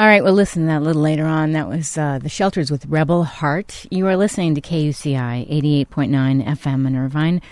All right, we'll listen to that a little later on. That was uh, The Shelters with Rebel Heart. You are listening to KUCI 88.9 FM in Irvine.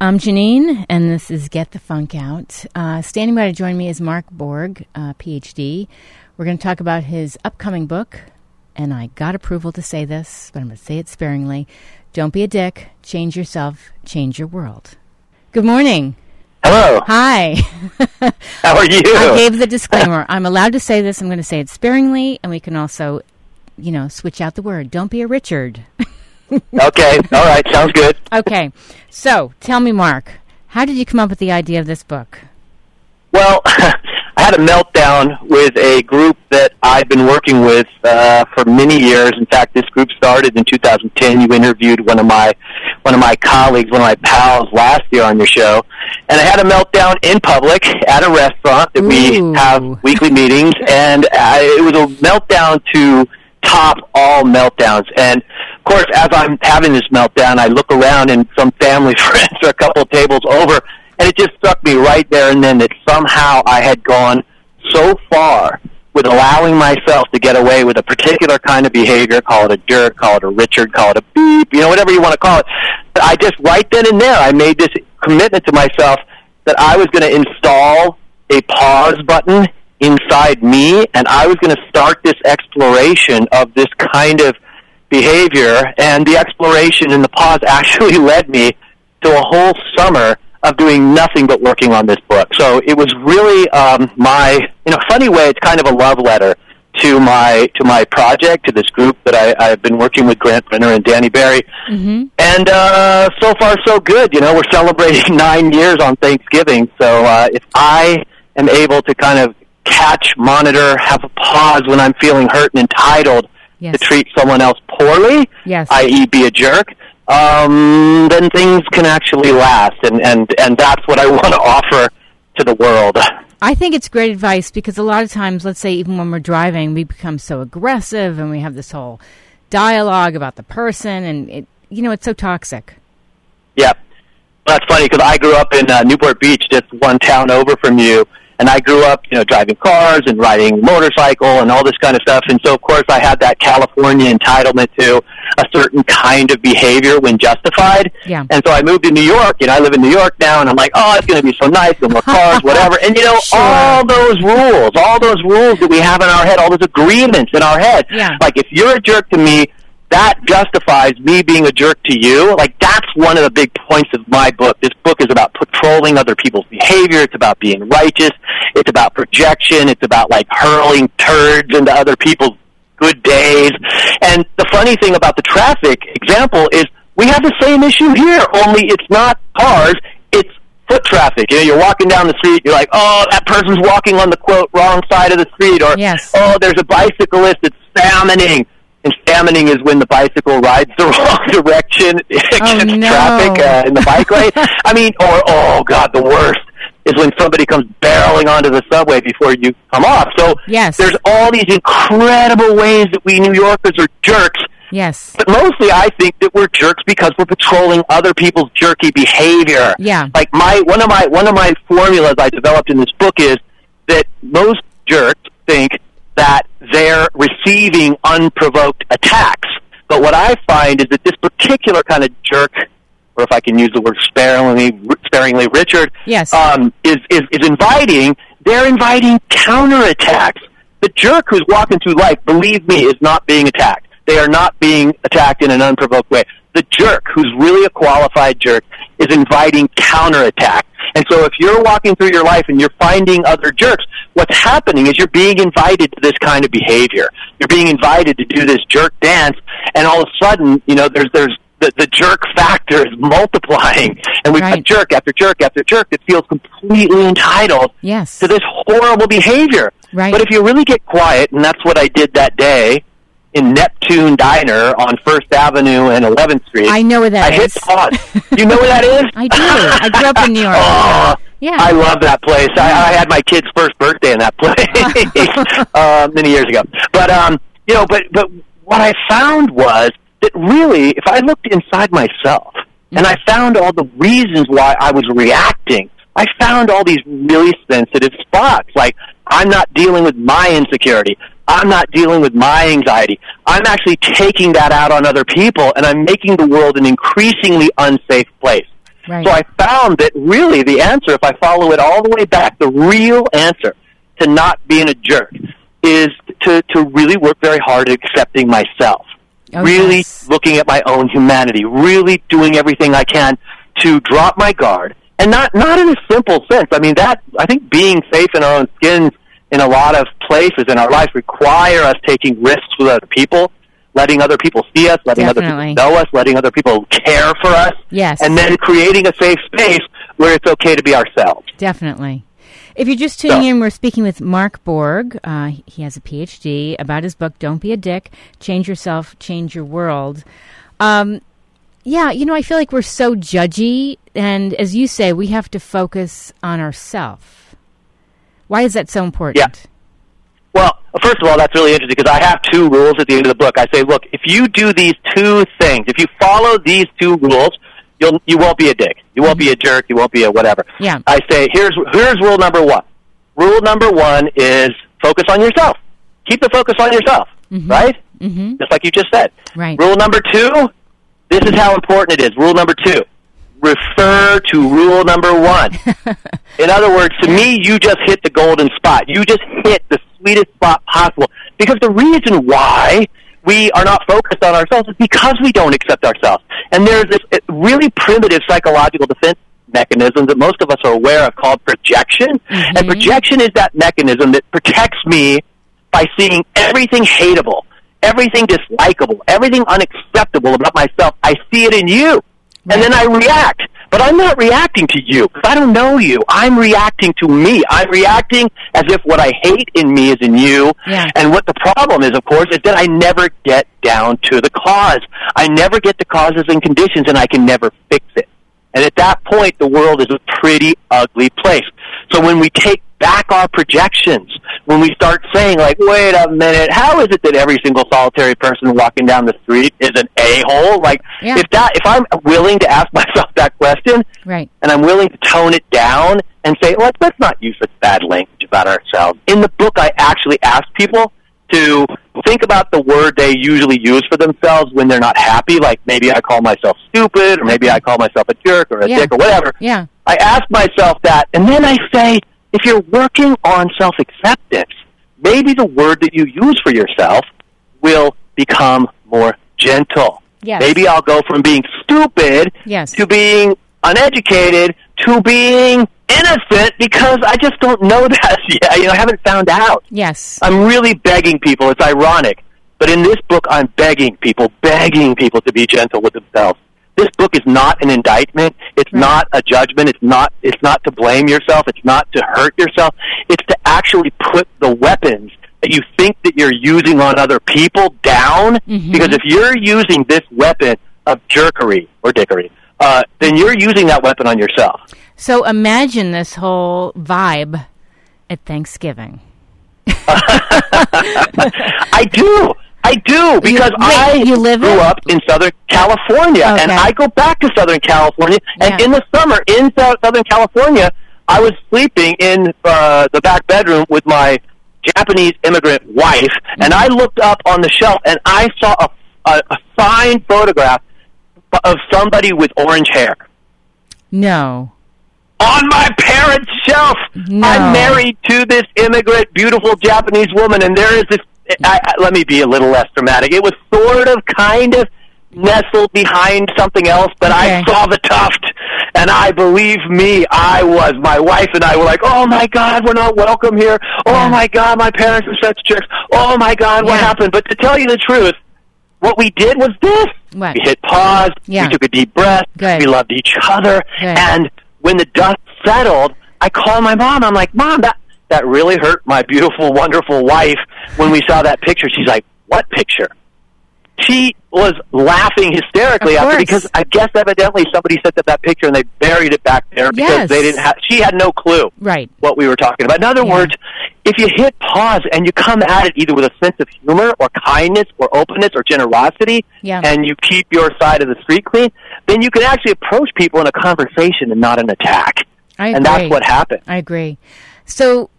I'm Janine, and this is Get the Funk Out. Uh, standing by to join me is Mark Borg, uh, PhD. We're going to talk about his upcoming book, and I got approval to say this, but I'm going to say it sparingly. Don't be a dick, change yourself, change your world. Good morning. Hello. Hi. How are you? I gave the disclaimer. I'm allowed to say this. I'm going to say it sparingly, and we can also, you know, switch out the word. Don't be a Richard. okay. All right. Sounds good. okay. So tell me, Mark, how did you come up with the idea of this book? Well, I had a meltdown with a group that I've been working with uh, for many years. In fact, this group started in 2010. You interviewed one of my one of my colleagues, one of my pals, last year on your show, and I had a meltdown in public at a restaurant that Ooh. we have weekly meetings, and I, it was a meltdown to top all meltdowns. And of course, as I'm having this meltdown, I look around and some family friends are a couple of tables over and it just struck me right there and then that somehow I had gone so far with allowing myself to get away with a particular kind of behavior, call it a jerk, call it a Richard, call it a beep, you know, whatever you want to call it. I just, right then and there, I made this commitment to myself that I was going to install a pause button inside me and I was going to start this exploration of this kind of behavior and the exploration and the pause actually led me to a whole summer of doing nothing but working on this book. So it was really um, my, in a funny way, it's kind of a love letter to my to my project, to this group that I, I've been working with Grant Brenner and Danny Berry. Mm-hmm. And uh, so far, so good. You know, we're celebrating nine years on Thanksgiving. So uh, if I am able to kind of catch, monitor, have a pause when I'm feeling hurt and entitled Yes. to treat someone else poorly, Yes. i.e., be a jerk, um, then things can actually last, and and and that's what I want to offer to the world. I think it's great advice because a lot of times, let's say even when we're driving, we become so aggressive and we have this whole dialogue about the person, and it, you know, it's so toxic. Yep. That's funny because I grew up in uh, Newport Beach, just one town over from you, and I grew up, you know, driving cars and riding motorcycle and all this kind of stuff. And so, of course, I had that California entitlement to a certain kind of behavior when justified. Yeah. And so I moved to New York, and I live in New York now, and I'm like, oh, it's going to be so nice, no more cars, whatever. And you know, Sure. all those rules, all those rules that we have in our head, all those agreements in our head. Yeah. Like if you're a jerk to me, that justifies me being a jerk to you. Like that's one of the big points of my book. This book is about patrolling other people's behavior. It's about being righteous. It's about projection. It's about like hurling turds into other people's good days. And the funny thing about the traffic example is we have the same issue here, only it's not cars, it's foot traffic. You know, you're walking down the street, you're like, oh, that person's walking on the quote wrong side of the street, or Yes. oh, there's a bicyclist that's salmoning. And salmoning is when the bicycle rides the wrong direction against no. traffic uh, in the bike lane. I mean, or oh god, the worst is when somebody comes barreling onto the subway before you come off. So Yes. there's all these incredible ways that we New Yorkers are jerks. Yes. But mostly, I think that we're jerks because we're patrolling other people's jerky behavior. Yeah. Like my one of my one of my formulas I developed in this book is that most jerks think that they're receiving unprovoked attacks. But what I find is that this particular kind of jerk, or if I can use the word sparingly, sparingly, Richard, Yes. um, is, is is inviting. They're inviting counterattacks. The jerk who's walking through life, believe me, is not being attacked. They are not being attacked in an unprovoked way. The jerk, who's really a qualified jerk, is inviting counterattack. And so if you're walking through your life and you're finding other jerks, what's happening is you're being invited to this kind of behavior. You're being invited to do this jerk dance, and all of a sudden, you know, there's there's the, the jerk factor is multiplying, and we've Right. got jerk after jerk after jerk that feels completely entitled Yes. to this horrible behavior. Right. But if you really get quiet, and that's what I did that day in Neptune Diner on First Avenue and 11th Street. I know where that I hit is. pause. You know where that is? I do. I grew up in New York. Oh, Yeah. I love that place. I, I had my kid's first birthday in that place uh, many years ago. But um, you know, but but what I found was that really, if I looked inside myself and I found all the reasons why I was reacting, I found all these really sensitive spots. Like I'm not dealing with my insecurity. I'm not dealing with my anxiety. I'm actually taking that out on other people and I'm making the world an increasingly unsafe place. Right. So I found that really the answer, if I follow it all the way back, the real answer to not being a jerk is to, to really work very hard at accepting myself. Oh, really yes. looking at my own humanity, really doing everything I can to drop my guard. And not, not in a simple sense. I mean, that, I think being safe in our own skins in a lot of places in our life require us taking risks with other people, letting other people see us, letting Definitely. other people know us, letting other people care for us. Yes. And then creating a safe space where it's okay to be ourselves. Definitely. If you're just tuning in, we're speaking with Mark Borg. Uh, he has a PhD about his book, Don't Be a Dick Change Yourself, Change Your World. Um, yeah, you know, I feel like we're so judgy. And as you say, we have to focus on ourselves. Why is that so important? Yeah. Well, first of all, that's really interesting because I have two rules at the end of the book. I say, look, if you do these two things, if you follow these two rules, you'll you won't be a dick. You won't be a jerk. You won't be a whatever. Yeah. I say, here's here's rule number one. Rule number one is focus on yourself. Keep the focus on yourself. Right? Mm-hmm. Just like you just said. Right. Rule number two. This is how important it is. Rule number two. Refer to rule number one. In other words, to me, you just hit the golden spot. You just hit the sweetest spot possible. Because the reason why we are not focused on ourselves is because we don't accept ourselves. And there's this really primitive psychological defense mechanism that most of us are aware of called projection. Mm-hmm. And projection is that mechanism that protects me by seeing everything hateable, everything dislikable, everything unacceptable about myself. I see it in you. And then I react. But I'm not reacting to you because I don't know you. I'm reacting to me. I'm reacting as if what I hate in me is in you. Yeah. And what the problem is, of course, is that I never get down to the cause. I never get the causes and conditions and I can never fix it. And at that point, the world is a pretty ugly place. So when we take back our projections, when we start saying like, wait a minute, how is it that every single solitary person walking down the street is an a-hole? Like, Yeah. if that, if I'm willing to ask myself that question, Right. and I'm willing to tone it down and say, let's, let's not use such bad language about ourselves. In the book, I actually ask people to think about the word they usually use for themselves when they're not happy, like maybe I call myself stupid, or maybe I call myself a jerk or a Yeah. dick or whatever. Yeah. I ask myself that, and then I say, if you're working on self acceptance, maybe the word that you use for yourself will become more gentle. Yes. Maybe I'll go from being stupid Yes. to being uneducated to being innocent because I just don't know that yet. You know, I haven't found out. Yes. I'm really begging people. It's ironic. But in this book, I'm begging people, begging people to be gentle with themselves. This book is not an indictment. It's Right. not a judgment. It's not, it's not to blame yourself. It's not to hurt yourself. It's to actually put the weapons that you think that you're using on other people down. Mhm. Because if you're using this weapon of jerkery or dickery, uh, then you're using that weapon on yourself. So imagine this whole vibe at Thanksgiving. I do. I do because wait, I you live grew in- up in Southern California, and I go back to Southern California. And Yeah. in the summer in Southern California, I was sleeping in uh, the back bedroom with my Japanese immigrant wife, and I looked up on the shelf and I saw a, a, a signed photograph of somebody with orange hair No. on my parents' shelf. No. I'm married to this immigrant, beautiful Japanese woman, and there is this. I, I, let me be a little less dramatic. It was sort of, kind of nestled behind something else, but I saw the tuft, and I believe me, I was. My wife and I were like, "Oh my God, we're not welcome here. Oh Yeah. my God, my parents are such jerks. Oh my God, what Yeah. happened?" But to tell you the truth, what we did was this: What? we hit pause, Yeah. we took a deep breath, Good. we loved each other, Good. and when the dust settled, I called my mom. I'm like, Mom, that that really hurt my beautiful, wonderful wife when we saw that picture. She's like, What picture? She was laughing hysterically after because I guess evidently somebody sent them that picture and they buried it back there because Yes. they didn't have. She had no clue Right. what we were talking about. In other Yeah. words, if you hit pause and you come at it either with a sense of humor or kindness or openness or generosity, Yeah. and you keep your side of the street clean, then you can actually approach people in a conversation and not an attack. I agree. And that's what happened. I agree. So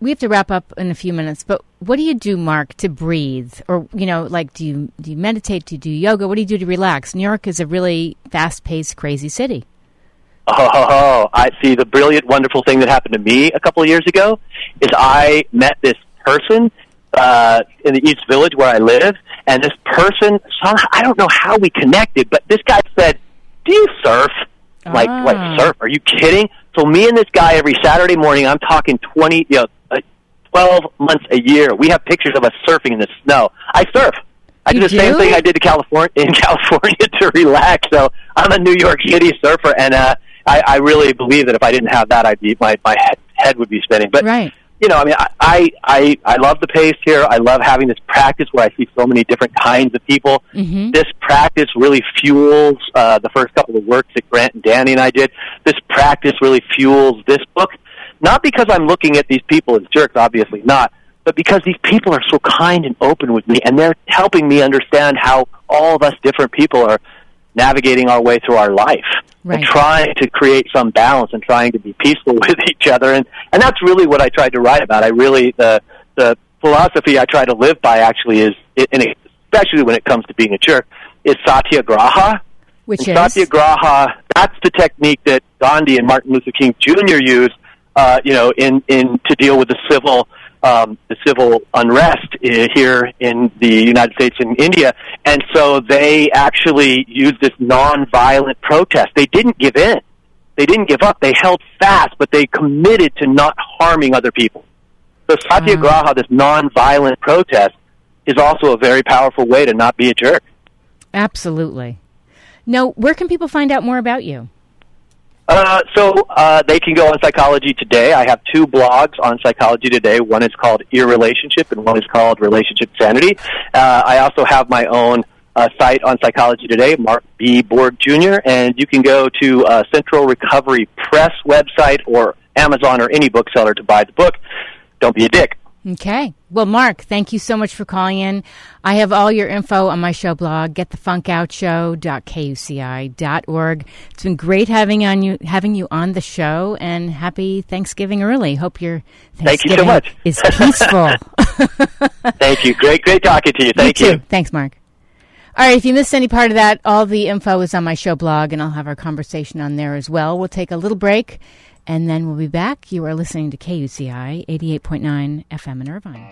we have to wrap up in a few minutes, but what do you do, Mark, to breathe? Or, you know, like, do you, do you meditate? Do you do yoga? What do you do to relax? New York is a really fast paced, crazy city. Oh, I see. The brilliant, wonderful thing that happened to me a couple of years ago is I met this person uh, in the East Village where I live, and this person, I don't know how we connected, but this guy said, "Do you surf?" Like, Ah. like surf? Are you kidding? So me and this guy every Saturday morning, I'm talking twenty, you know, uh, twelve months a year. We have pictures of us surfing in the snow. I surf. I You do the same thing I did to California in California to relax. So I'm a New York City surfer, and uh, I, I really believe that if I didn't have that, I'd be my my head, head would be spinning. But Right. you know, I mean, I, I I I love the pace here. I love having this practice where I see so many different kinds of people. hmm This practice really fuels uh, the first couple of works that Grant and Danny and I did. This practice really fuels this book, not because I'm looking at these people as jerks, obviously not, but because these people are so kind and open with me, and they're helping me understand how all of us different people are navigating our way through our life Right. and trying to create some balance and trying to be peaceful with each other and and that's really what I tried to write about I really the the philosophy I try to live by actually is and especially when it comes to being a jerk is satyagraha Which and is? satyagraha that's the technique that Gandhi and Martin Luther King Jr. used uh, you know in in to deal with the civil um, the civil unrest uh, here in the United States and India, and so they actually used this nonviolent protest. They didn't give in. They didn't give up. They held fast, but they committed to not harming other people. So satyagraha, this nonviolent protest, is also a very powerful way to not be a jerk. Absolutely. Now, where can people find out more about you? Uh, so uh, they can go on Psychology Today. I have two blogs on Psychology Today. One is called Irrelationship, and one is called Relationship Sanity. Uh, I also have my own uh, site on Psychology Today, Mark B. Borg Jr., and you can go to uh, Central Recovery Press website or Amazon or any bookseller to buy the book. Don't be a dick. Okay. Well, Mark, thank you so much for calling in. I have all your info on my show blog, getthefunkoutshow.kuci.org. It's been great having on you having you on the show and happy Thanksgiving early. Hope your Thank you so much. is peaceful. Thank you. Great, great talking to you. Thank you. you. Thanks, Mark. All right, if you missed any part of that, all the info is on my show blog, and I'll have our conversation on there as well. We'll take a little break, and then we'll be back. You are listening to KUCI 88.9 FM in Irvine.